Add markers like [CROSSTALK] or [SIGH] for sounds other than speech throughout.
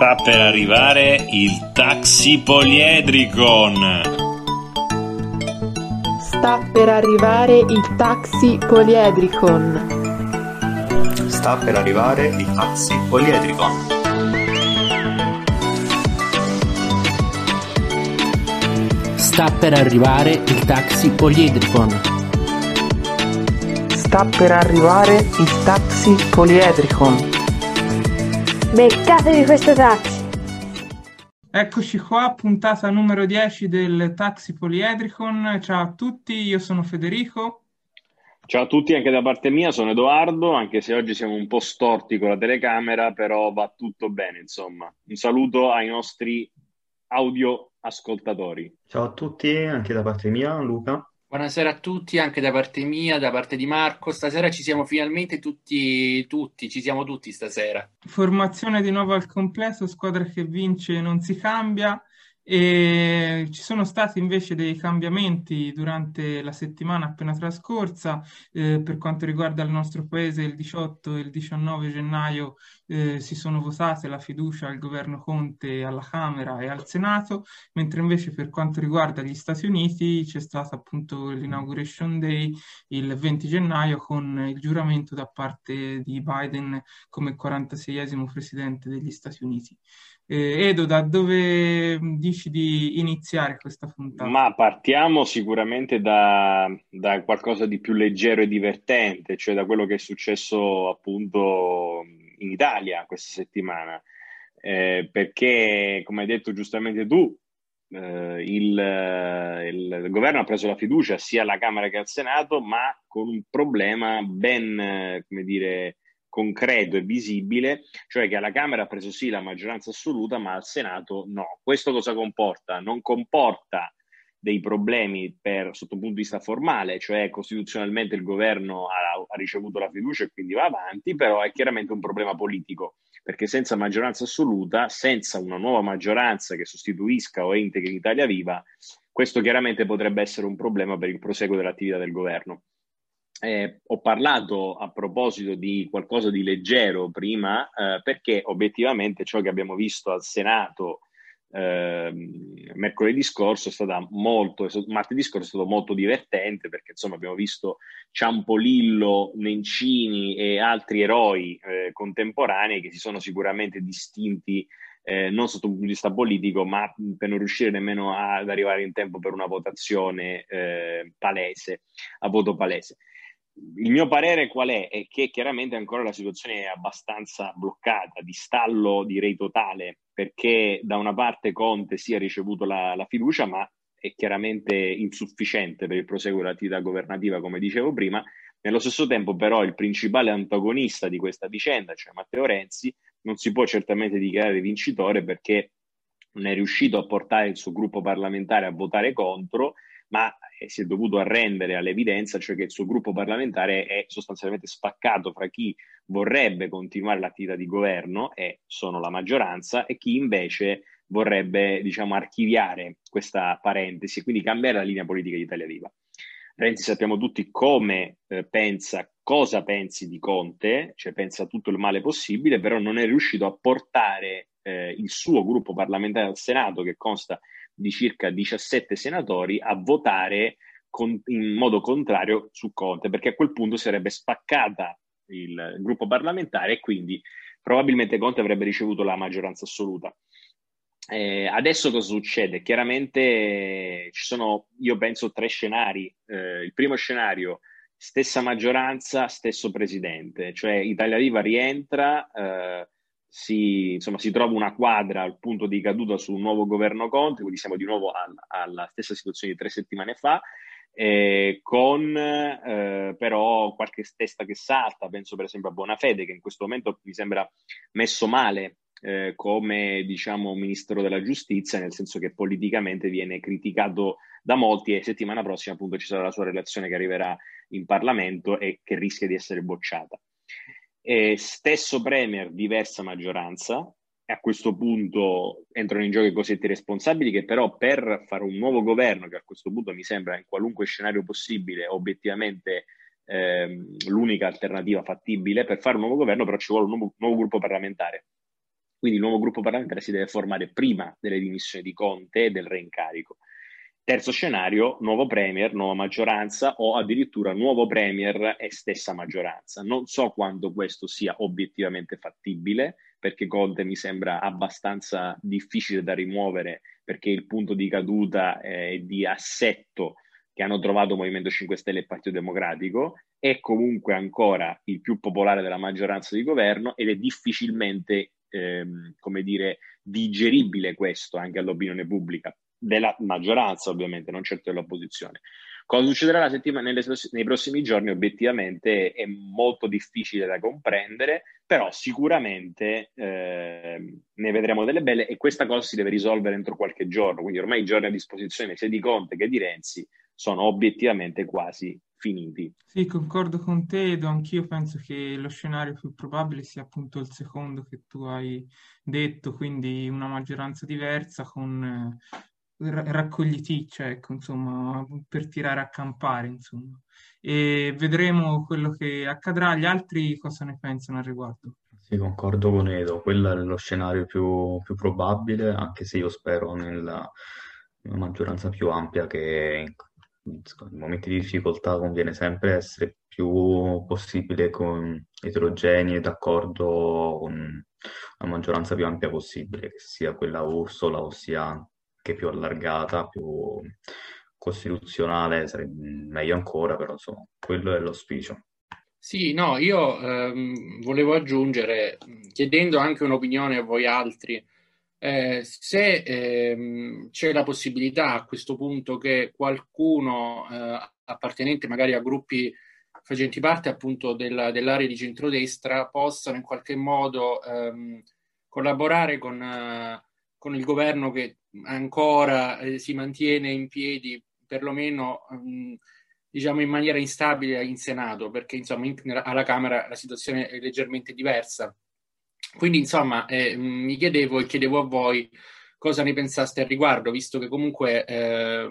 Sta per arrivare il taxi poliedricon. Sta per arrivare il taxi poliedricon. Sta per arrivare il taxi poliedricon. Sta per arrivare il taxi poliedricon. Sta per arrivare il taxi poliedricon. Beccatevi questo taxi! Eccoci qua, puntata numero 10 del Taxi Poliedricon. Ciao a tutti, io sono Federico. Ciao a tutti, anche da parte mia sono Edoardo, anche se oggi siamo un po' storti con la telecamera, però va tutto bene, insomma. Un saluto ai nostri audio ascoltatori. Ciao a tutti, anche da parte mia, Luca. Buonasera a tutti, anche da parte mia, da parte di Marco. Stasera ci siamo finalmente tutti, tutti, ci siamo tutti stasera. Formazione di nuovo al completo, squadra che vince non si cambia. E ci sono stati invece dei cambiamenti durante la settimana appena trascorsa eh, per quanto riguarda il nostro paese il 18 e il 19 gennaio eh, si sono votate la fiducia al governo Conte alla Camera e al Senato mentre invece per quanto riguarda gli Stati Uniti c'è stato appunto l'inauguration day il 20 gennaio con il giuramento da parte di Biden come 46esimo presidente degli Stati Uniti. Eh, Edo, da dove dici di iniziare questa puntata? Ma partiamo sicuramente da, da, qualcosa di più leggero e divertente, cioè da quello che è successo appunto in Italia questa settimana. Eh, perché, come hai detto giustamente tu, eh, il, il, governo ha preso la fiducia sia alla Camera che al Senato, ma con un problema ben, come dire, concreto e visibile, cioè che alla Camera ha preso sì la maggioranza assoluta, ma al Senato no. Questo cosa comporta? Non comporta dei problemi per, sotto un punto di vista formale, cioè costituzionalmente il governo ha, ha ricevuto la fiducia e quindi va avanti, però è chiaramente un problema politico, perché senza maggioranza assoluta, senza una nuova maggioranza che sostituisca o integri Italia Viva, questo chiaramente potrebbe essere un problema per il proseguo dell'attività del governo. Eh, ho parlato a proposito di qualcosa di leggero prima, eh, perché obiettivamente ciò che abbiamo visto al Senato eh, mercoledì scorso è stata molto, martedì scorso è stato molto divertente perché insomma abbiamo visto Ciampolillo, Nencini e altri eroi eh, contemporanei che si sono sicuramente distinti eh, non sotto un punto di vista politico, ma per non riuscire nemmeno ad arrivare in tempo per una votazione eh, palese, a voto palese il mio parere qual è? È che chiaramente ancora la situazione è abbastanza bloccata, di stallo direi totale, perché da una parte Conte si è ricevuto la, la fiducia, ma è chiaramente insufficiente per il proseguo dell'attività governativa, come dicevo prima. Nello stesso tempo, però, il principale antagonista di questa vicenda, cioè Matteo Renzi, non si può certamente dichiarare vincitore perché non è riuscito a portare il suo gruppo parlamentare a votare contro ma si è dovuto arrendere all'evidenza, cioè che il suo gruppo parlamentare è sostanzialmente spaccato fra chi vorrebbe continuare l'attività di governo, e sono la maggioranza, e chi invece vorrebbe, diciamo, archiviare questa parentesi e quindi cambiare la linea politica di Italia Viva. Renzi sappiamo tutti come eh, pensa, cosa pensi di Conte, cioè pensa tutto il male possibile, però non è riuscito a portare eh, il suo gruppo parlamentare al Senato, che consta di circa 17 senatori a votare con, in modo contrario su Conte, perché a quel punto sarebbe spaccata il gruppo parlamentare e quindi probabilmente Conte avrebbe ricevuto la maggioranza assoluta. Eh, adesso cosa succede? Chiaramente eh, ci sono, io penso, tre scenari. Eh, il primo scenario, stessa maggioranza, stesso presidente, cioè Italia Viva rientra, eh, si, insomma, si trova una quadra al punto di caduta su un nuovo governo Conte, quindi siamo di nuovo al, alla stessa situazione di tre settimane fa, eh, con eh, però qualche testa che salta, penso per esempio a Bonafede che in questo momento mi sembra messo male eh, come diciamo ministro della giustizia, nel senso che politicamente viene criticato da molti e settimana prossima appunto ci sarà la sua relazione che arriverà in Parlamento e che rischia di essere bocciata. Eh, stesso Premier, diversa maggioranza, a questo punto entrano in gioco i cosiddetti responsabili che però per fare un nuovo governo, che a questo punto mi sembra in qualunque scenario possibile, obiettivamente ehm, l'unica alternativa fattibile, per fare un nuovo governo però ci vuole un nuovo, nuovo gruppo parlamentare. Quindi il nuovo gruppo parlamentare si deve formare prima delle dimissioni di Conte e del reincarico. Terzo scenario, nuovo premier, nuova maggioranza o addirittura nuovo premier e stessa maggioranza. Non so quanto questo sia obiettivamente fattibile, perché Conte mi sembra abbastanza difficile da rimuovere, perché il punto di caduta è di assetto che hanno trovato Movimento 5 Stelle e Partito Democratico, è comunque ancora il più popolare della maggioranza di governo ed è difficilmente, ehm, come dire, digeribile questo anche all'opinione pubblica, della maggioranza ovviamente, non certo dell'opposizione. Cosa succederà la settimana, nelle, nei prossimi giorni obiettivamente è molto difficile da comprendere, però sicuramente eh, ne vedremo delle belle e questa cosa si deve risolvere entro qualche giorno, quindi ormai i giorni a disposizione sia di Conte che di Renzi sono obiettivamente quasi finiti. Sì, concordo con te, Edo, anch'io penso che lo scenario più probabile sia appunto il secondo che tu hai detto, quindi una maggioranza diversa con raccogliticcia, ecco, insomma, per tirare a campare, insomma. E vedremo quello che accadrà. Gli altri cosa ne pensano al riguardo? Sì, concordo con Edo, quello è lo scenario più, più probabile, anche se io spero nella, nella maggioranza più ampia che in, in momenti di difficoltà conviene sempre essere più possibile con eterogenei e d'accordo con la maggioranza più ampia possibile, che sia quella Ursola, ossia che più allargata, più costituzionale, sarebbe meglio ancora, però insomma, quello è l'auspicio. Sì, no, io ehm, volevo aggiungere, chiedendo anche un'opinione a voi altri, eh, se ehm, c'è la possibilità a questo punto che qualcuno eh, appartenente magari a gruppi facenti parte appunto della, dell'area di centrodestra possano in qualche modo ehm, collaborare con, uh, con il governo che ancora eh, si mantiene in piedi, perlomeno um, diciamo in maniera instabile in Senato, perché insomma in, alla Camera la situazione è leggermente diversa. Quindi insomma eh, mi chiedevo e chiedevo a voi cosa ne pensaste al riguardo, visto che comunque eh,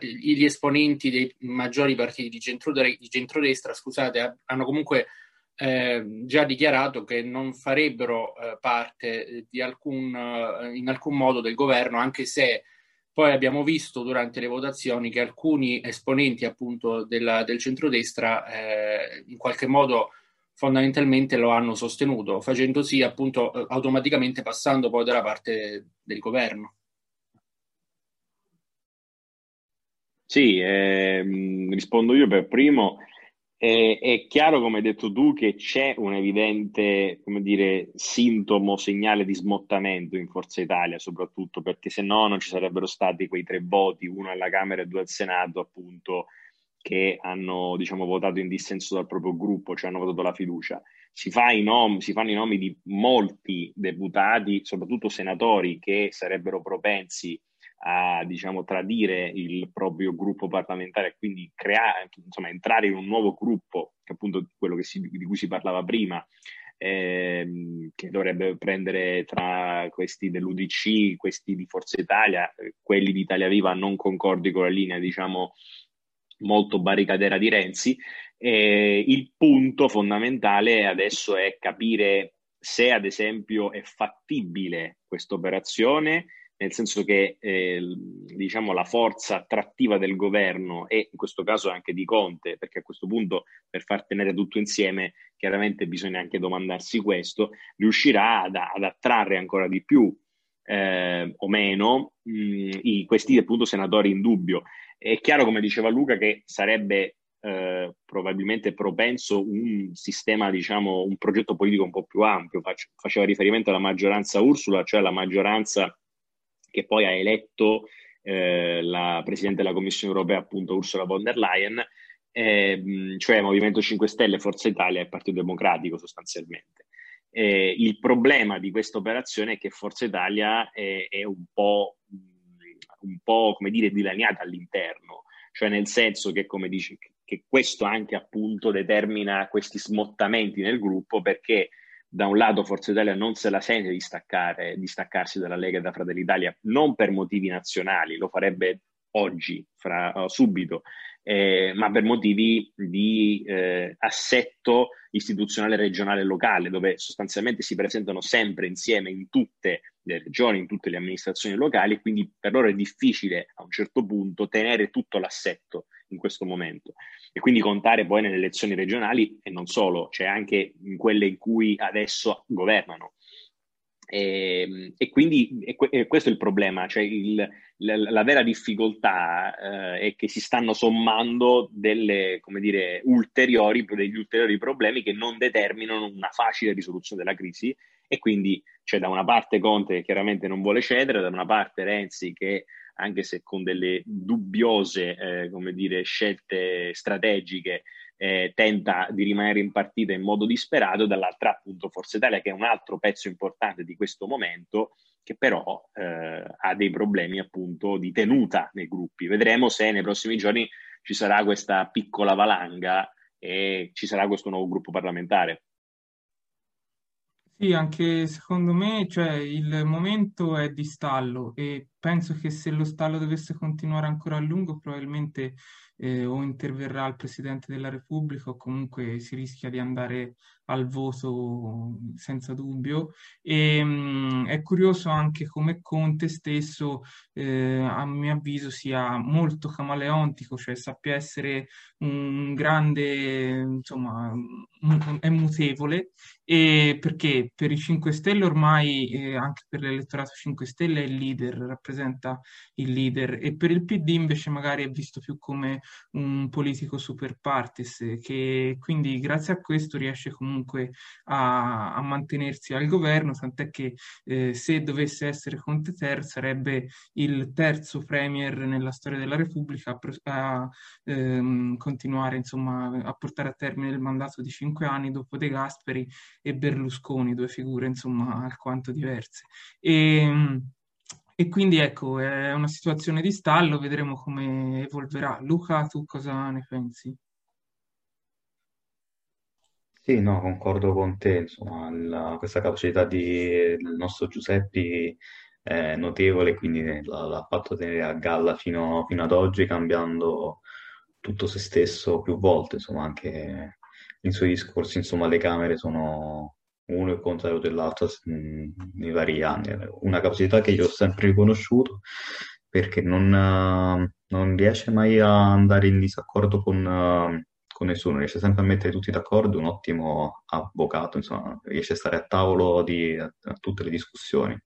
gli esponenti dei maggiori partiti di, centrodestra, di centrodestra scusate, hanno comunque eh, già dichiarato che non farebbero eh, parte di alcun, eh, in alcun modo del governo, anche se poi abbiamo visto durante le votazioni che alcuni esponenti appunto della, del centrodestra eh, in qualche modo fondamentalmente lo hanno sostenuto, facendo sì appunto eh, automaticamente passando poi dalla parte del governo. Sì, ehm, rispondo io per primo. È, è, chiaro, come hai detto tu, che c'è un evidente, come dire, sintomo, segnale di smottamento in Forza Italia, soprattutto perché se no non ci sarebbero stati quei tre voti, uno alla Camera e due al Senato, appunto, che hanno, diciamo, votato in dissenso dal proprio gruppo, cioè hanno votato la fiducia. Si, fa i nom- si fanno i nomi di molti deputati, soprattutto senatori, che sarebbero propensi a diciamo, tradire il proprio gruppo parlamentare e quindi creare, insomma, entrare in un nuovo gruppo, che appunto quello si, di cui si parlava prima, ehm, che dovrebbe prendere tra questi dell'UDC, questi di Forza Italia, quelli di Italia Viva non concordi con la linea, diciamo, molto barricadera di Renzi. Eh, il punto fondamentale adesso è capire se, ad esempio, è fattibile questa operazione nel senso che eh, diciamo, la forza attrattiva del governo e in questo caso anche di Conte, perché a questo punto per far tenere tutto insieme chiaramente bisogna anche domandarsi questo, riuscirà ad, ad attrarre ancora di più eh, o meno mh, i, questi appunto senatori in dubbio. È chiaro, come diceva Luca, che sarebbe eh, probabilmente propenso un sistema, diciamo, un progetto politico un po' più ampio. Face, faceva riferimento alla maggioranza Ursula, cioè alla maggioranza che poi ha eletto eh, la Presidente della Commissione europea, appunto Ursula von der Leyen, eh, cioè Movimento 5 Stelle, Forza Italia e Partito Democratico sostanzialmente. Eh, il problema di questa operazione è che Forza Italia è, è un, po', un po', come dire, dilaniata all'interno, cioè nel senso che, come dici, che questo anche appunto determina questi smottamenti nel gruppo perché da un lato Forza Italia non se la sente di, staccare, di staccarsi dalla Lega e da Fratelli Italia, non per motivi nazionali, lo farebbe oggi, fra, subito, eh, ma per motivi di eh, assetto istituzionale regionale e locale, dove sostanzialmente si presentano sempre insieme in tutte le regioni, in tutte le amministrazioni locali, quindi per loro è difficile a un certo punto tenere tutto l'assetto in questo momento e quindi contare poi nelle elezioni regionali e non solo, cioè anche in quelle in cui adesso governano. E, ehm, e quindi e, e questo è il problema, cioè il, la, la, vera difficoltà eh, è che si stanno sommando delle, dire, ulteriori, degli ulteriori problemi che non determinano una facile risoluzione della crisi e quindi c'è da una parte Conte che chiaramente non vuole cedere, da una parte Renzi che anche se con delle dubbiose eh, come dire, scelte strategiche eh, tenta di rimanere in partita in modo disperato, dall'altra appunto Forza Italia che è un altro pezzo importante di questo momento che però eh, ha dei problemi appunto di tenuta nei gruppi. Vedremo se nei prossimi giorni ci sarà questa piccola valanga e ci sarà questo nuovo gruppo parlamentare. Sì, anche secondo me, cioè, il momento è di stallo e penso che se lo stallo dovesse continuare ancora a lungo, probabilmente eh, o interverrà il Presidente della Repubblica o comunque si rischia di andare al voto senza dubbio. E, mh, è curioso anche come Conte stesso, eh, a mio avviso, sia molto camaleontico, cioè sappia essere un grande, insomma, è mutevole, e perché per i 5 Stelle ormai, eh, anche per l'elettorato 5 Stelle, è il leader, rappresenta il leader, e per il PD invece magari è visto più come un politico super partes, che quindi grazie a questo riesce comunque a, a mantenersi al governo, tant'è che eh, se dovesse essere Conte III sarebbe il terzo premier nella storia della Repubblica a, a ehm, continuare insomma, a portare a termine il mandato di cinque anni dopo De Gasperi e Berlusconi, due figure insomma alquanto diverse. E, e quindi ecco, è una situazione di stallo, vedremo come evolverà. Luca, tu cosa ne pensi? Sì, no, concordo con te, insomma, la- questa capacità di- del nostro Giuseppe è notevole, quindi l'ha l'ha fatto tenere a galla fino, fino ad oggi, cambiando tutto se stesso più volte, insomma, anche nei suoi discorsi, insomma, le camere sono uno il contrario dell'altro mm, nei vari anni. Una capacità che io ho sempre riconosciuto perché non, non riesce mai a andare in disaccordo con con nessuno, riesce sempre a mettere tutti d'accordo, un ottimo avvocato, insomma, riesce a stare a tavolo di a, a tutte le discussioni.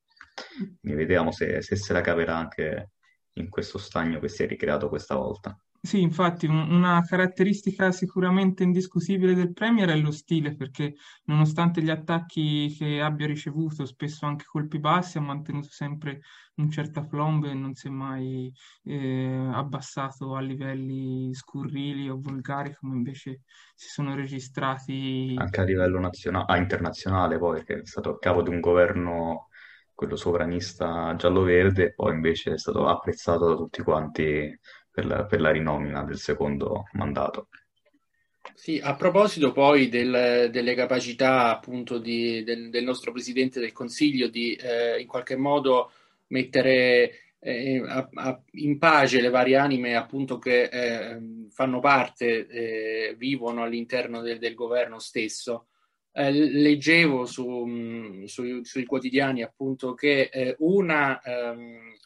Quindi vediamo se, se se la caverà anche in questo stagno che si è ricreato questa volta. Sì, infatti una caratteristica sicuramente indiscutibile del Premier è lo stile, perché nonostante gli attacchi che abbia ricevuto, spesso anche colpi bassi, ha mantenuto sempre un certo aplomb e non si è mai eh, abbassato a livelli scurrili o volgari come invece si sono registrati. Anche a livello nazionale, ah, internazionale poi, perché è stato a capo di un governo quello sovranista giallo-verde, poi invece è stato apprezzato da tutti quanti per la, per la rinomina del secondo mandato. Sì, a proposito poi del, delle capacità appunto di, del, del, nostro Presidente del Consiglio di eh, in qualche modo mettere eh, a, a, in pace le varie anime appunto che eh, fanno parte, eh, vivono all'interno del, del governo stesso. Eh, leggevo su, su, sui quotidiani appunto che eh, una ehm,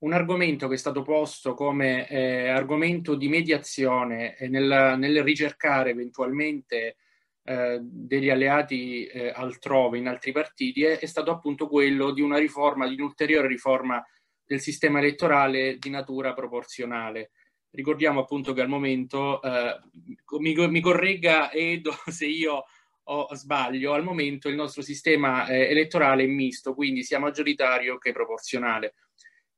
un argomento che è stato posto come eh, argomento di mediazione eh, nel, nel, ricercare eventualmente eh, degli alleati eh, altrove in altri partiti è, è, stato appunto quello di una riforma, di un'ulteriore riforma del sistema elettorale di natura proporzionale. Ricordiamo appunto che al momento, eh, mi, mi, corregga Edo [LAUGHS] se io o sbaglio, al momento il nostro sistema eh, elettorale è misto, quindi sia maggioritario che proporzionale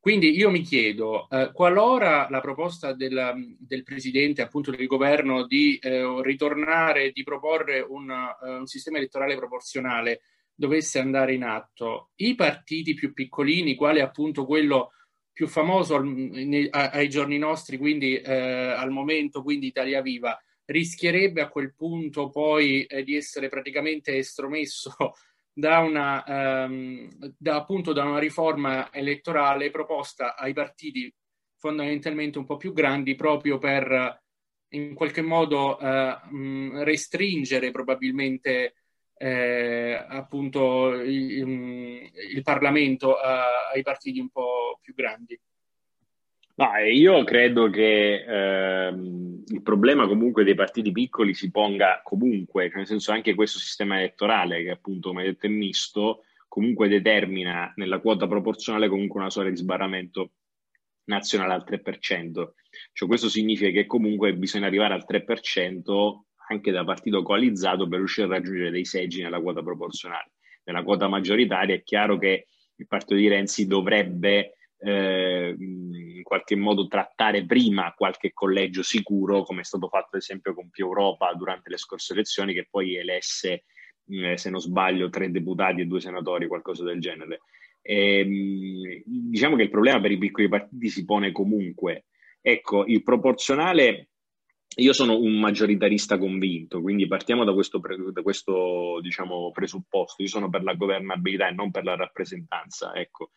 quindi io mi chiedo, eh, qualora la proposta del, del, Presidente, appunto del governo, di eh, ritornare, di proporre un, uh, un, sistema elettorale proporzionale dovesse andare in atto, i partiti più piccolini, quale appunto quello più famoso al, nei, ai giorni nostri, quindi eh, al momento, quindi Italia Viva, rischierebbe a quel punto poi eh, di essere praticamente estromesso da una, um, da, appunto, da una riforma elettorale proposta ai partiti fondamentalmente un po' più grandi proprio per in qualche modo eh, restringere probabilmente eh, appunto il, il Parlamento a, ai partiti un po' più grandi. No, io credo che ehm, il problema comunque dei partiti piccoli si ponga comunque, nel senso anche questo sistema elettorale che appunto, come detto, è misto, comunque determina nella quota proporzionale comunque una soglia di sbarramento nazionale al 3%. Cioè, questo significa che comunque bisogna arrivare al 3% anche da partito coalizzato per riuscire a raggiungere dei seggi nella quota proporzionale. Nella quota maggioritaria è chiaro che il partito di Renzi dovrebbe eh, in qualche modo trattare prima qualche collegio sicuro, come è stato fatto ad esempio con Più Europa durante le scorse elezioni, che poi elesse, se non sbaglio, tre deputati e due senatori, qualcosa del genere. E, ehm, diciamo che il problema per i piccoli partiti si pone comunque. Ecco, il proporzionale, io sono un maggioritarista convinto, quindi partiamo da questo, da questo diciamo, presupposto. Io sono per la governabilità e non per la rappresentanza. Ecco.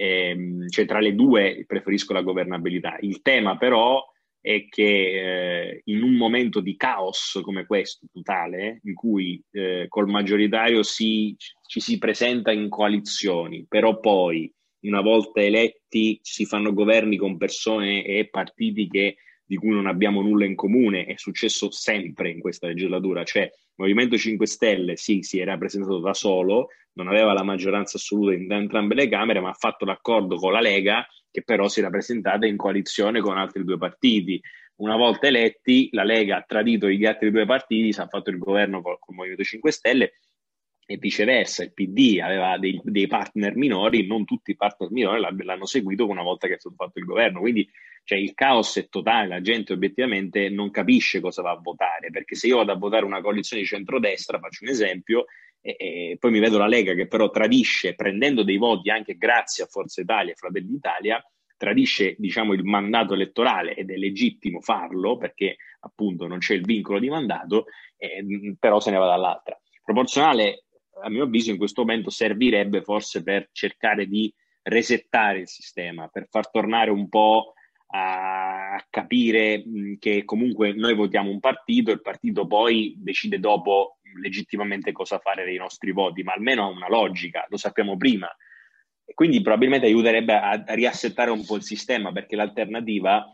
Ehm, cioè, tra le due preferisco la governabilità. Il tema però è che eh, in un momento di caos come questo, totale, in cui eh, col maggioritario si, ci si presenta in coalizioni, però poi una volta eletti si fanno governi con persone e partiti che, di cui non abbiamo nulla in comune, è successo sempre in questa legislatura, cioè il Movimento 5 Stelle sì, si era presentato da solo, non aveva la maggioranza assoluta in entrambe le Camere, ma ha fatto l'accordo con la Lega che però si era presentata in coalizione con altri due partiti. Una volta eletti, la Lega ha tradito gli altri due partiti, si ha fatto il governo con il Movimento 5 Stelle e viceversa, il PD aveva dei, dei, partner minori, non tutti i partner minori l'hanno seguito una volta che è stato fatto il governo. Quindi cioè, il caos è totale, la gente obiettivamente non capisce cosa va a votare, perché se io vado a votare una coalizione di centrodestra, faccio un esempio, e, e, poi mi vedo la Lega che però tradisce, prendendo dei voti anche grazie a Forza Italia e Fratelli d'Italia, tradisce diciamo, il mandato elettorale ed è legittimo farlo perché appunto non c'è il vincolo di mandato, eh, però se ne va dall'altra. Proporzionale, a mio avviso, in questo momento servirebbe forse per cercare di resettare il sistema, per far tornare un po' a capire che comunque noi votiamo un partito, il partito poi decide dopo legittimamente cosa fare dei nostri voti, ma almeno ha una logica, lo sappiamo prima. E quindi probabilmente aiuterebbe a, a riassettare un po' il sistema, perché l'alternativa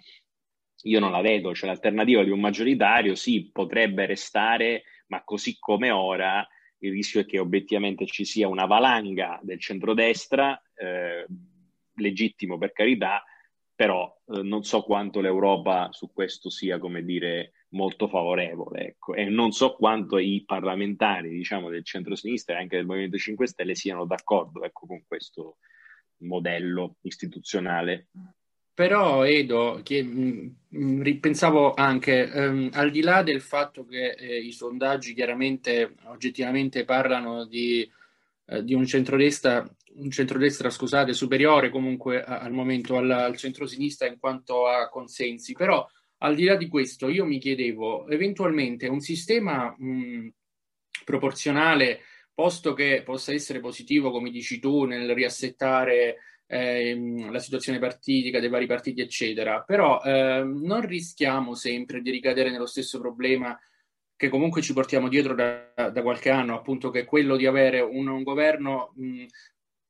io non la vedo, cioè l'alternativa di un maggioritario sì, potrebbe restare, ma così come ora il rischio è che obiettivamente ci sia una valanga del centrodestra, eh, legittimo per carità, però eh, non so quanto l'Europa su questo sia, come dire, molto favorevole, ecco. e non so quanto i parlamentari, diciamo, del centro-sinistra e anche del Movimento 5 Stelle siano d'accordo, ecco, con questo modello istituzionale. Però Edo, che, mh, mm, ripensavo anche, ehm, al di là del fatto che eh, i sondaggi chiaramente, oggettivamente parlano di, eh, di un centrodestra un centrodestra, scusate, superiore comunque al momento al, al centrosinistra in quanto a consensi, però al di là di questo io mi chiedevo eventualmente un sistema mh, proporzionale, posto che possa essere positivo, come dici tu, nel riassettare eh, la situazione partitica dei vari partiti, eccetera, però eh, non rischiamo sempre di ricadere nello stesso problema che comunque ci portiamo dietro da, da, qualche anno, appunto che è quello di avere un, un governo mh,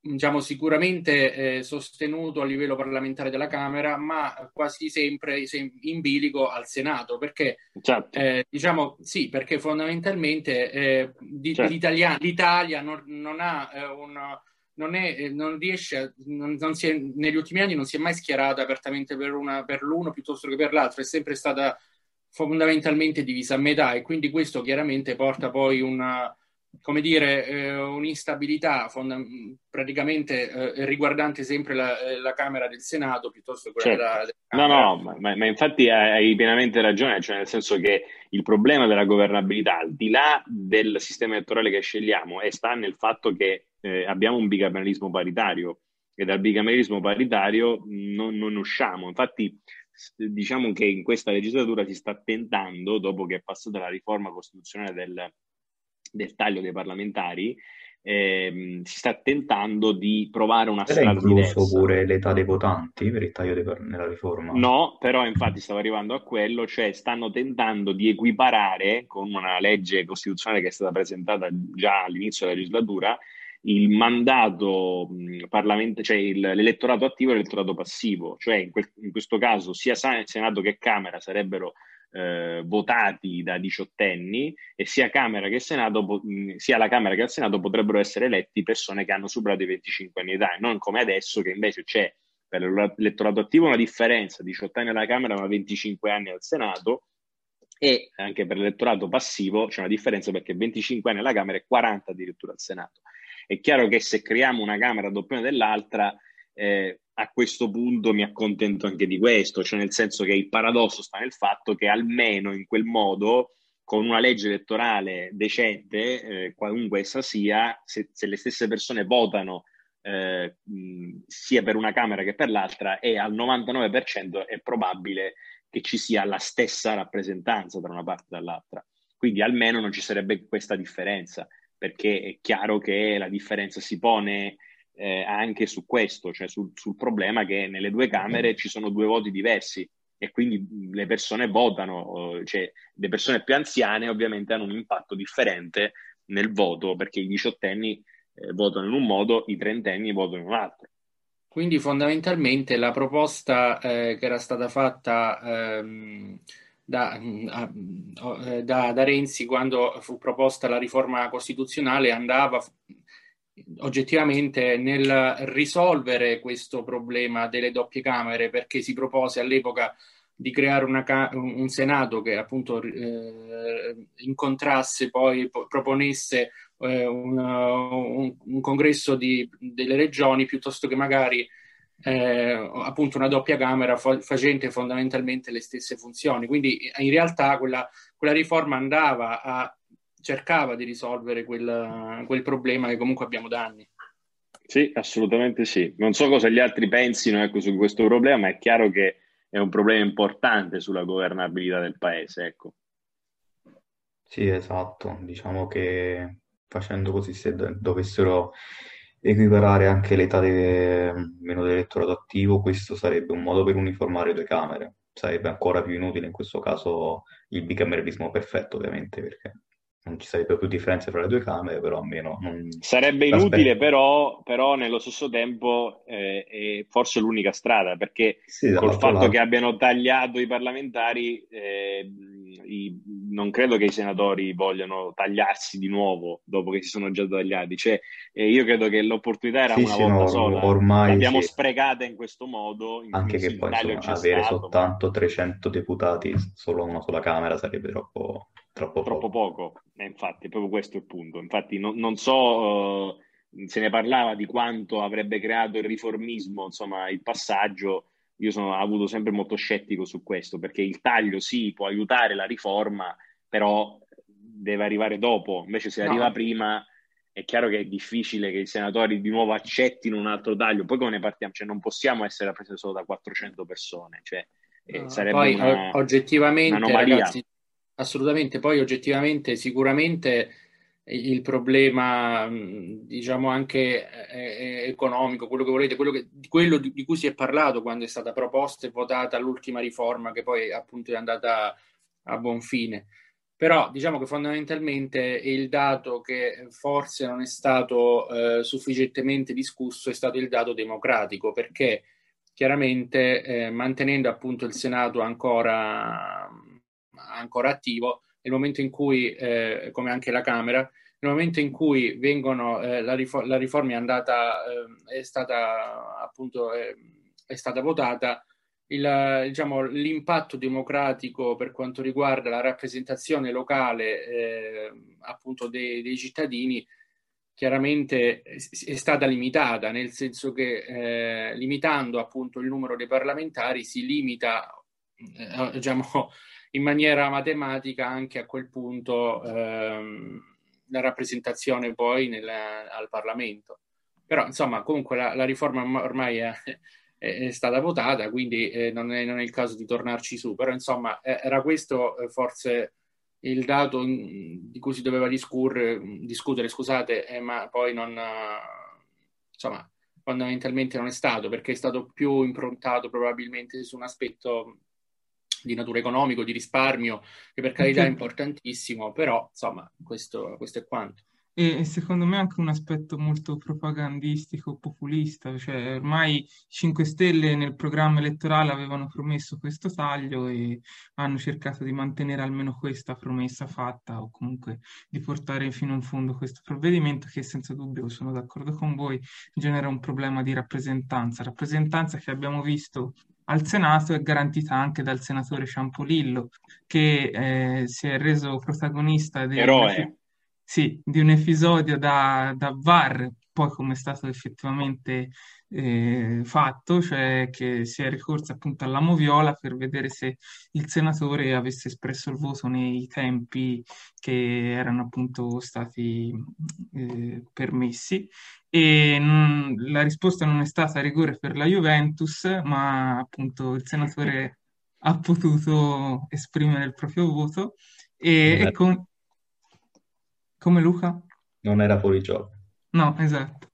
diciamo, sicuramente eh, sostenuto a livello parlamentare della Camera, ma quasi sempre in bilico al Senato, perché certo. eh, diciamo sì, perché fondamentalmente eh, di, certo. l'Italia non, non ha eh, un non, è, non riesce, non, non è, negli ultimi anni non si è mai schierata apertamente per, una, per l'uno piuttosto che per l'altro, è sempre stata fondamentalmente divisa a metà e quindi questo chiaramente porta poi una, come dire, eh, un'instabilità fonda- praticamente eh, riguardante sempre la, eh, la, Camera del Senato piuttosto che quella certo. della, della No, no, ma, ma, infatti hai pienamente ragione, cioè nel senso che il problema della governabilità, al di là del sistema elettorale che scegliamo, è, sta nel fatto che eh, abbiamo un bicameralismo paritario e dal bicameralismo paritario non, non usciamo. Infatti diciamo che in questa legislatura si sta tentando, dopo che è passata la riforma costituzionale del del taglio dei parlamentari, ehm, si sta tentando di provare una strada incluso diversa. pure l'età dei votanti per il taglio dei, nella riforma? No, però infatti stavo arrivando a quello, cioè stanno tentando di equiparare con una legge costituzionale che è stata presentata già all'inizio della legislatura il mandato parlamentare, cioè il, l'elettorato attivo e l'elettorato passivo, cioè in, quel, in questo caso sia Senato che Camera sarebbero eh, votati da diciottenni e sia, Senato, sia la Camera che il Senato potrebbero essere eletti persone che hanno superato i 25 anni di età, non come adesso che invece c'è per l'elettorato attivo una differenza, 18 anni alla Camera ma 25 anni al Senato e anche per l'elettorato passivo c'è una differenza perché 25 anni alla Camera e 40 addirittura al Senato. È chiaro che se creiamo una Camera doppione dell'altra, eh, a questo punto mi accontento anche di questo, cioè nel senso che il paradosso sta nel fatto che almeno in quel modo, con una legge elettorale decente, eh, qualunque essa sia, se, se, le stesse persone votano eh, sia per una Camera che per l'altra, e al 99% è probabile che ci sia la stessa rappresentanza tra una parte e dall'altra. Quindi almeno non ci sarebbe questa differenza perché è chiaro che la differenza si pone eh, anche su questo, cioè sul, sul, problema che nelle due Camere ci sono due voti diversi e quindi le persone votano, cioè le persone più anziane ovviamente hanno un impatto differente nel voto perché i diciottenni eh, votano in un modo, i trentenni votano in un altro. Quindi fondamentalmente la proposta eh, che era stata fatta ehm, da, eh, da, da, Renzi quando fu proposta la riforma costituzionale andava oggettivamente nel risolvere questo problema delle doppie camere perché si propose all'epoca di creare una, un Senato che appunto eh, incontrasse poi proponesse eh, un, un, un, congresso di, delle regioni piuttosto che magari eh, appunto una doppia camera fo- facente fondamentalmente le stesse funzioni. Quindi in realtà quella, quella riforma andava a cercava di risolvere quel, quel, problema che comunque abbiamo da anni. Sì, assolutamente sì. Non so cosa gli altri pensino ecco, su questo problema, ma è chiaro che è un problema importante sulla governabilità del paese. Ecco. Sì, esatto. Diciamo che facendo così, se dovessero equiparare anche l'età de... meno dell'elettorato attivo, questo sarebbe un modo per uniformare le due Camere. Sarebbe ancora più inutile in questo caso il bicameralismo perfetto, ovviamente, perché non ci sarebbe più differenza tra le due camere, però almeno non... Sarebbe inutile, però, però, nello stesso tempo eh, è forse l'unica strada, perché sì, col fatto lato. che abbiano tagliato i parlamentari, eh, i, non credo che i senatori vogliano tagliarsi di nuovo dopo che si sono già tagliati. Cioè, eh, io credo che l'opportunità era sì, una sì, volta no, sola. Ormai L'abbiamo sprecata in questo modo. In Anche che poi insomma, avere stato, soltanto 300 deputati solo una sola Camera sarebbe troppo Troppo, troppo poco. poco. Eh, infatti, proprio questo è il punto. Infatti, no, non so, uh, se ne parlava di quanto avrebbe creato il riformismo, insomma, il passaggio. Io sono avuto sempre molto scettico su questo, perché il taglio sì può aiutare la riforma, però deve arrivare dopo. Invece, se no. arriva prima, è chiaro che è difficile che i senatori di nuovo accettino un altro taglio. Poi come ne partiamo? Cioè, non possiamo essere rappresentati solo da 400 persone. Cioè, eh, sarebbe poi, una, oggettivamente, un'anomalia. Ragazzi, Assolutamente, poi oggettivamente sicuramente il problema, diciamo anche economico, quello che volete, quello, che, quello di, di, cui si è parlato quando è stata proposta e votata l'ultima riforma che poi appunto è andata a buon fine. Però diciamo che fondamentalmente il dato che forse non è stato eh, sufficientemente discusso è stato il dato democratico, perché chiaramente eh, mantenendo appunto il Senato ancora ancora attivo, nel momento in cui, eh, come anche la Camera, nel momento in cui vengono, eh, la, rifor- la, riforma è andata, eh, è stata appunto eh, è stata votata, il, diciamo, l'impatto democratico per quanto riguarda la rappresentazione locale eh, appunto dei, dei, cittadini chiaramente è stata limitata, nel senso che eh, limitando appunto il numero dei parlamentari si limita diciamo, in maniera matematica anche a quel punto ehm, la rappresentazione poi nel, al Parlamento. Però insomma comunque la, la riforma ormai è, è, stata votata, quindi eh, non, è, non, è, il caso di tornarci su, però insomma era questo eh, forse il dato di cui si doveva discutere, discutere scusate, eh, ma poi non, insomma, fondamentalmente non è stato, perché è stato più improntato probabilmente su un aspetto di natura economico, di risparmio, che per carità è importantissimo, però insomma questo, questo è quanto. E secondo me anche un aspetto molto propagandistico, populista, cioè ormai 5 Stelle nel programma elettorale avevano promesso questo taglio e hanno cercato di mantenere almeno questa promessa fatta o comunque di portare fino in fondo questo provvedimento che senza dubbio, sono d'accordo con voi, genera un problema di rappresentanza, rappresentanza che abbiamo visto al Senato è garantita anche dal senatore Ciampolillo che eh, si è reso protagonista. Eroe sì, di un episodio da, da VAR, poi come è stato effettivamente eh, fatto, cioè che si è ricorso appunto alla moviola per vedere se il senatore avesse espresso il voto nei tempi che erano appunto stati eh, permessi e non, la risposta non è stata a rigore per la Juventus, ma appunto il senatore ha potuto esprimere il proprio voto e, e con, come Luca? Non era fuori gioco. No, esatto.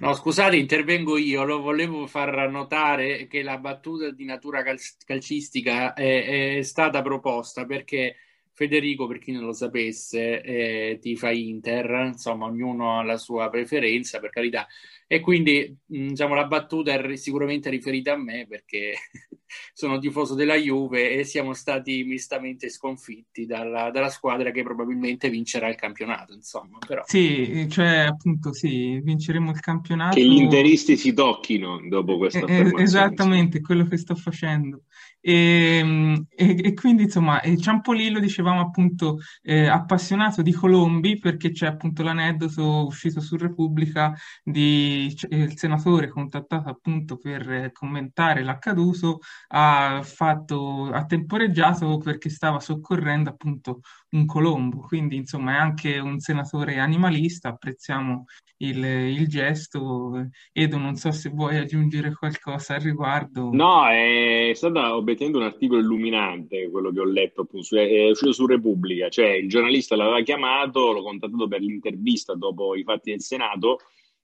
No, scusate, intervengo io. Lo volevo far notare che la battuta di natura cal- calcistica è, è, stata proposta perché Federico, per chi non lo sapesse, eh, tifa Inter, insomma, ognuno ha la sua preferenza, per carità. E quindi, diciamo, la battuta è sicuramente riferita a me perché [LAUGHS] sono tifoso della Juve e siamo stati mistamente sconfitti dalla, dalla, squadra che probabilmente vincerà il campionato, insomma. Però. Sì, cioè appunto sì, vinceremo il campionato. Che gli interisti si tocchino dopo questa eh, Esattamente, quello che sto facendo. E, ehm, e, e, quindi insomma Ciampolillo dicevamo appunto eh, appassionato di Colombi perché c'è appunto l'aneddoto uscito su Repubblica di eh, il senatore contattato appunto per commentare l'accaduto ha fatto ha temporeggiato perché stava soccorrendo appunto un colombo quindi insomma è anche un senatore animalista apprezziamo il, il gesto. Edo, non so se vuoi aggiungere qualcosa al riguardo. No, è stato obiettivamente un articolo illuminante quello che ho letto, appunto, è uscito su Repubblica, cioè il giornalista l'aveva chiamato, l'ho contattato per l'intervista dopo i fatti del Senato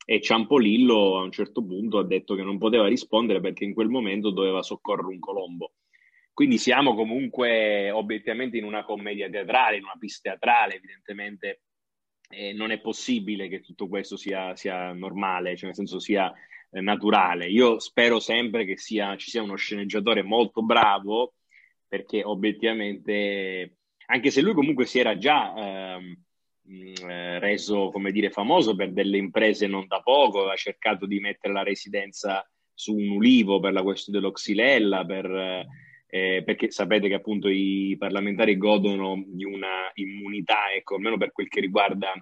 e Ciampolillo a un certo punto ha detto che non poteva rispondere perché in quel momento doveva soccorrere un colombo. Quindi siamo comunque obiettivamente in una commedia teatrale, in una pista teatrale, evidentemente eh, non è possibile che tutto questo sia, sia normale, cioè nel senso sia eh, naturale. Io spero sempre che sia, ci sia uno sceneggiatore molto bravo, perché obiettivamente, anche se lui comunque si era già ehm, eh, reso, come dire, famoso per delle imprese non da poco, aveva cercato di mettere la residenza su un ulivo per la questione dell'Oxilella, per, eh, perché sapete che appunto i parlamentari godono di una immunità, ecco, almeno per quel che riguarda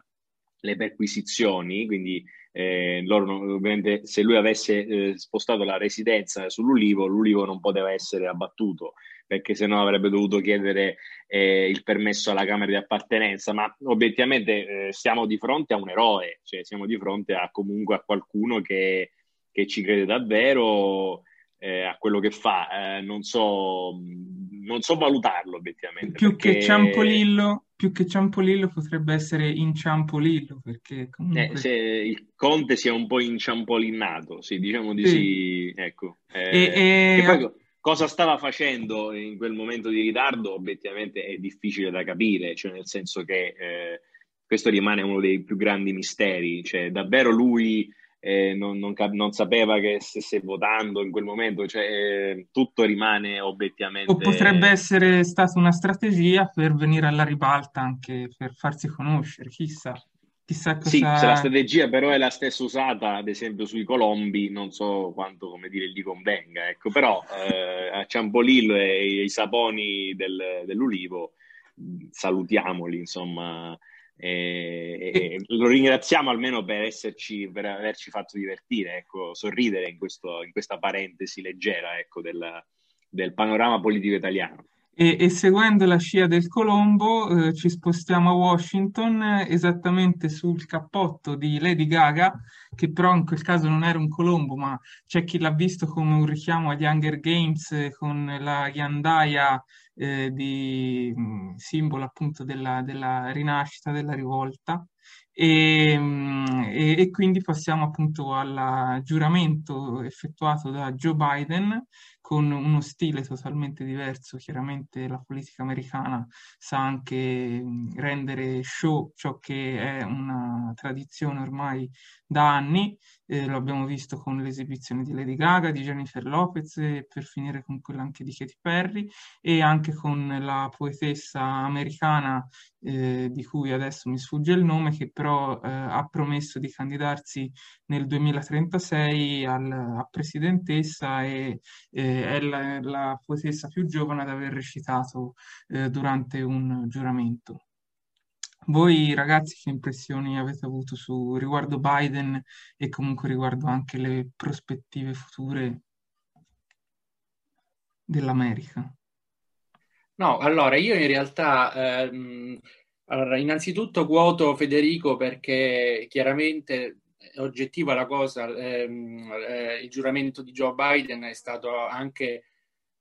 le perquisizioni, quindi eh, loro ovviamente se lui avesse eh, spostato la residenza sull'ulivo, l'ulivo non poteva essere abbattuto perché sennò avrebbe dovuto chiedere eh, il permesso alla Camera di appartenenza, ma obiettivamente eh, siamo di fronte a un eroe, cioè siamo di fronte a comunque a qualcuno che, che ci crede davvero eh, a quello che fa, eh, non so, non so valutarlo obiettivamente. Più perché... che Ciampolillo, più che Ciampolillo potrebbe essere inciampolillo, perché comunque... Eh, se il Conte sia un po' inciampolinato, sì, diciamo di sì, sì ecco. Eh, e, e... Poi, cosa stava facendo in quel momento di ritardo, obiettivamente è difficile da capire, cioè nel senso che eh, questo rimane uno dei più grandi misteri, cioè davvero lui eh, non, non, non, sapeva che stesse votando in quel momento, cioè eh, tutto rimane obiettivamente... O potrebbe essere stata una strategia per venire alla ribalta anche per farsi conoscere, chissà. Chissà cosa... Sì, se la strategia però è la stessa usata, ad esempio, sui colombi, non so quanto, come dire, gli convenga, ecco, però eh, a Ciampolillo e i saponi del, dell'ulivo, salutiamoli, insomma, e, e lo ringraziamo almeno per, esserci, per averci fatto divertire, ecco, sorridere in, questo, in, questa parentesi leggera ecco, del, del panorama politico italiano. E, e seguendo la scia del Colombo eh, ci spostiamo a Washington, eh, esattamente sul cappotto di Lady Gaga, che però in quel caso non era un Colombo, ma c'è chi l'ha visto come un richiamo agli Hunger Games eh, con la ghiandaia eh, di mh, simbolo appunto della, della rinascita, della rivolta. E, e, e, quindi passiamo appunto al giuramento effettuato da Joe Biden con uno stile totalmente diverso. Chiaramente la politica americana sa anche rendere show ciò che è una tradizione ormai da anni eh, lo abbiamo visto con l'esibizione di Lady Gaga, di Jennifer Lopez e per finire con quella anche di Katy Perry e anche con la poetessa americana eh, di cui adesso mi sfugge il nome che però eh, ha promesso di candidarsi nel 2036 al, a presidentessa e eh, è la, la, poetessa più giovane ad aver recitato eh, durante un giuramento. Voi ragazzi che impressioni avete avuto su riguardo Biden e comunque riguardo anche le prospettive future dell'America? No, allora io in realtà ehm, allora, innanzitutto quoto Federico perché chiaramente è oggettiva la cosa, ehm, eh, il giuramento di Joe Biden è stato anche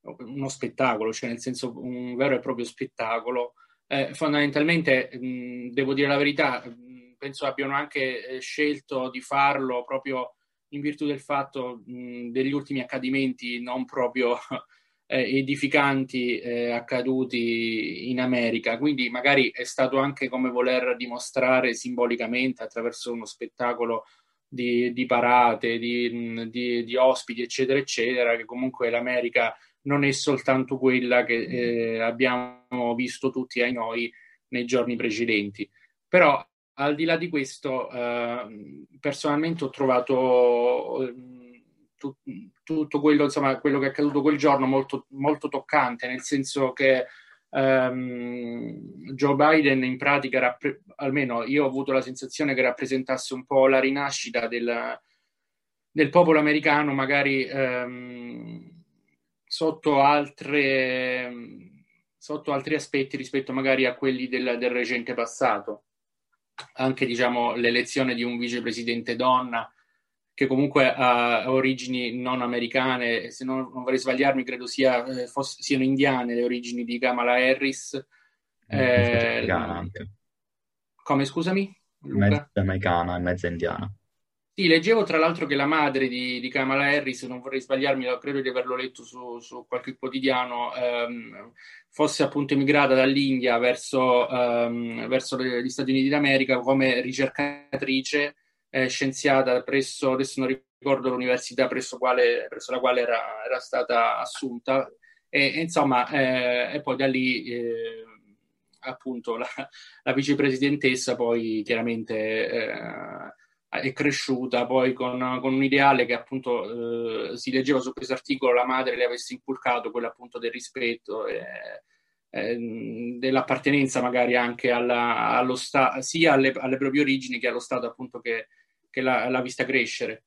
uno spettacolo, cioè nel senso un vero e proprio spettacolo eh, fondamentalmente, mh, devo dire la verità, mh, penso abbiano anche eh, scelto di farlo proprio in virtù del fatto mh, degli ultimi accadimenti non proprio [LAUGHS] eh, edificanti eh, accaduti in America. Quindi magari è stato anche come voler dimostrare simbolicamente attraverso uno spettacolo di, di parate, di, di, di ospiti, eccetera, eccetera, che comunque l'America non è soltanto quella che eh, abbiamo visto tutti ai noi nei giorni precedenti. Però al di là di questo, eh, personalmente ho trovato eh, tu, tutto quello, insomma, quello che è accaduto quel giorno molto, molto toccante, nel senso che ehm, Joe Biden in pratica, rappre- almeno io ho avuto la sensazione che rappresentasse un po' la rinascita del, del popolo americano, magari ehm, sotto, altre, sotto altri aspetti rispetto magari a quelli del, del recente passato. Anche diciamo, l'elezione di un vicepresidente donna che comunque ha origini non americane, se non, non vorrei sbagliarmi, credo sia, eh, fosse, siano indiane le origini di Kamala Harris. Eh, anche. Come scusami? Mezza americana e mezza indiana. Sì, leggevo tra l'altro che la madre di, di Kamala Harris, non vorrei sbagliarmi, credo di averlo letto su, su qualche quotidiano, ehm, fosse appunto emigrata dall'India verso, ehm, verso gli Stati Uniti d'America come ricercatrice eh, scienziata presso, adesso non ricordo l'università presso, quale, presso la quale era, era stata assunta, e, e insomma, eh, e poi da lì... Eh, appunto la, la vicepresidentessa poi chiaramente eh, è cresciuta poi con, con un ideale che appunto eh, si leggeva su questo articolo la madre le avesse inculcato, quello appunto del rispetto e, e dell'appartenenza magari anche alla, allo Stato, sia alle, alle, proprie origini che allo Stato appunto che, che l'ha, l'ha vista crescere.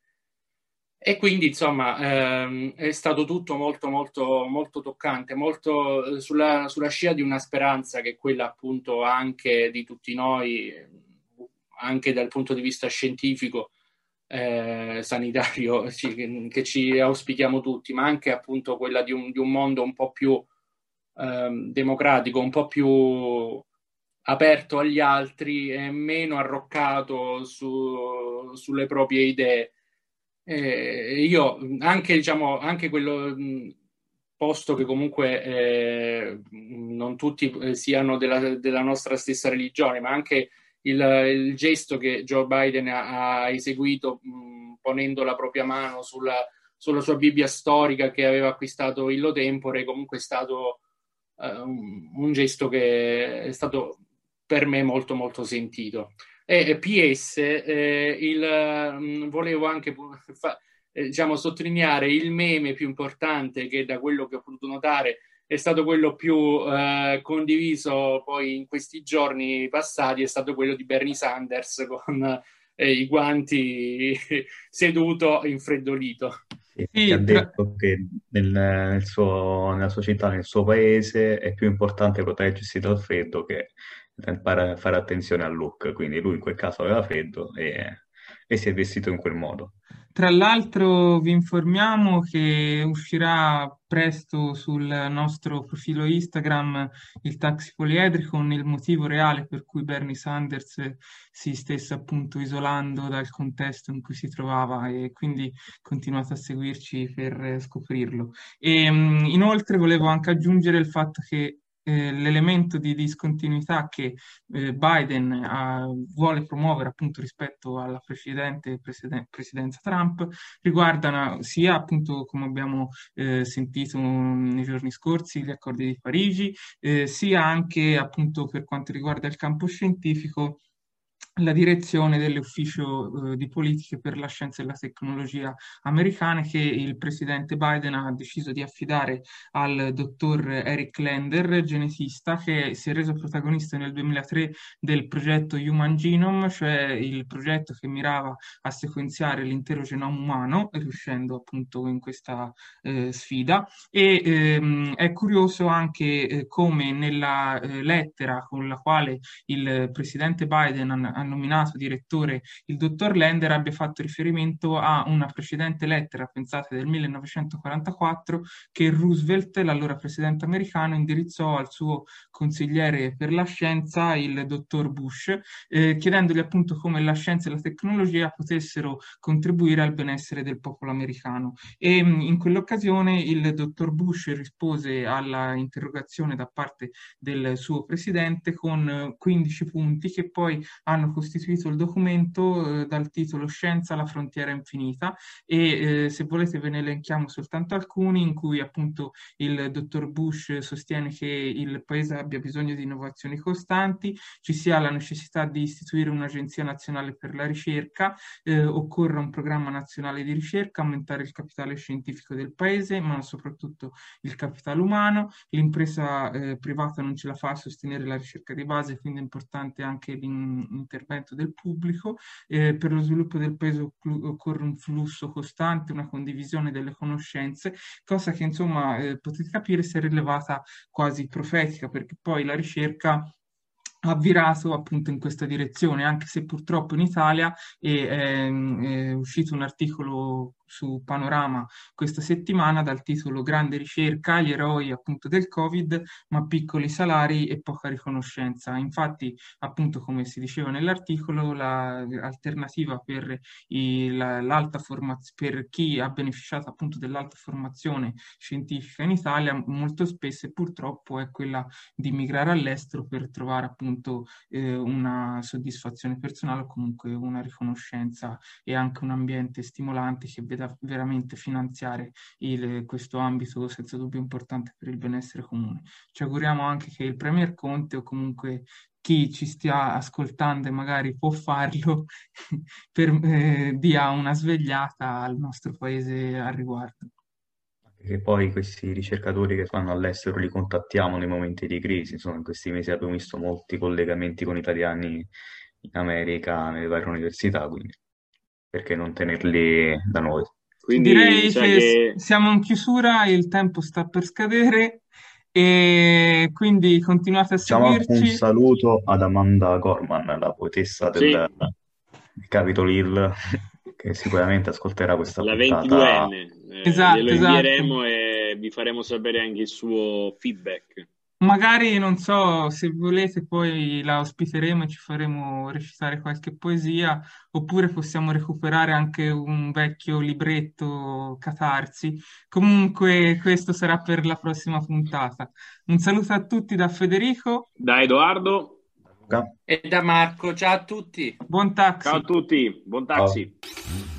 E quindi, insomma, ehm, è stato tutto molto, molto, molto toccante, molto eh, sulla, sulla scia di una speranza che è quella appunto anche di tutti noi, anche dal punto di vista scientifico, eh, sanitario, [LAUGHS] ci, che ci auspichiamo tutti, ma anche appunto quella di un, di un mondo un po' più eh, democratico, un po' più aperto agli altri e meno arroccato su, sulle proprie idee. Eh, io anche, diciamo, anche quello posto che comunque eh, non tutti eh, siano della, della, nostra stessa religione, ma anche il, il gesto che Joe Biden ha, ha eseguito mh, ponendo la propria mano sulla, sulla, sua Bibbia storica che aveva acquistato illo tempore, comunque è stato uh, un, gesto che è stato per me molto molto sentito. E PS, eh, il, mh, volevo anche fa, eh, diciamo, sottolineare il meme più importante che da quello che ho potuto notare è stato quello più eh, condiviso poi in questi giorni passati, è stato quello di Bernie Sanders [LAUGHS] con eh, i guanti [LAUGHS] seduto infreddolito. Sì, ha detto che nel, nel suo- nella sua città, nel suo paese, è più importante proteggersi dal freddo che fare, fare attenzione al look. Quindi lui in quel caso aveva freddo e, e si è vestito in quel modo. Tra l'altro vi informiamo che uscirà presto sul nostro profilo Instagram il taxi poliedrico il motivo reale per cui Bernie Sanders si stesse appunto isolando dal contesto in cui si trovava e quindi continuate a seguirci per scoprirlo. E, mh, inoltre volevo anche aggiungere il fatto che eh, l'elemento di discontinuità che eh, Biden ha, vuole promuovere appunto rispetto alla precedente presiden- presidenza Trump riguardano sia appunto come abbiamo eh, sentito nei giorni scorsi gli accordi di Parigi eh, sia anche appunto per quanto riguarda il campo scientifico la direzione dell'ufficio eh, di politiche per la scienza e la tecnologia americane che il presidente Biden ha deciso di affidare al dottor Eric Lander, genetista, che si è reso protagonista nel 2003 del progetto Human Genome, cioè il progetto che mirava a sequenziare l'intero genoma umano, riuscendo appunto in questa eh, sfida. E ehm, è curioso anche eh, come nella eh, lettera con la quale il presidente Biden nominato direttore il dottor Lender abbia fatto riferimento a una precedente lettera, pensate del 1944, che Roosevelt, l'allora presidente americano, indirizzò al suo consigliere per la scienza, il dottor Bush, eh, chiedendogli appunto come la scienza e la tecnologia potessero contribuire al benessere del popolo americano. E in quell'occasione il dottor Bush rispose alla interrogazione da parte del suo presidente con 15 punti che poi hanno costituito il documento eh, dal titolo Scienza alla frontiera infinita e eh, se volete ve ne elenchiamo soltanto alcuni in cui appunto il dottor Bush sostiene che il paese abbia bisogno di innovazioni costanti, ci sia la necessità di istituire un'agenzia nazionale per la ricerca, eh, occorre un programma nazionale di ricerca, aumentare il capitale scientifico del paese, ma soprattutto il capitale umano, l'impresa eh, privata non ce la fa a sostenere la ricerca di base, quindi è importante anche l'intervento intervento del pubblico. Eh, per lo sviluppo del paese occorre un flusso costante, una condivisione delle conoscenze, cosa che insomma eh, potete capire si è rilevata quasi profetica, perché poi la ricerca ha virato appunto in questa direzione, anche se purtroppo in Italia è, è, è uscito un articolo su Panorama questa settimana dal titolo Grande ricerca, gli eroi appunto del Covid, ma piccoli salari e poca riconoscenza. Infatti, appunto, come si diceva nell'articolo, l'alternativa per, la, l'alta formaz- per chi ha beneficiato appunto dell'alta formazione scientifica in Italia molto spesso e purtroppo è quella di migrare all'estero per trovare appunto eh, una soddisfazione personale o comunque una riconoscenza e anche un ambiente stimolante che veda da veramente finanziare il, questo ambito senza dubbio importante per il benessere comune. Ci auguriamo anche che il Premier Conte o comunque chi ci stia ascoltando e magari può farlo [LAUGHS] per, eh, dia una svegliata al nostro paese al riguardo. Che poi questi ricercatori che fanno all'estero li contattiamo nei momenti di crisi, insomma in questi mesi abbiamo visto molti collegamenti con italiani in America, nelle varie università, quindi perché non tenerli da noi? Quindi Direi che, che siamo in chiusura, il tempo sta per scadere e quindi continuate a Facciamo seguirci. un saluto ad Amanda Gorman, la poetessa del, sì. Capitol Hill, [LAUGHS] che sicuramente ascolterà questa la puntata. 22enne. Eh, esatto, glielo invieremo esatto. e vi faremo sapere anche il suo feedback. Magari, non so, se volete poi la ospiteremo e ci faremo recitare qualche poesia, oppure possiamo recuperare anche un vecchio libretto Catarsi. Comunque, questo sarà per la prossima puntata. Un saluto a tutti da Federico. Da Edoardo. E da Marco. Ciao a tutti. Buon taxi. Ciao a tutti. Buon taxi. Ciao.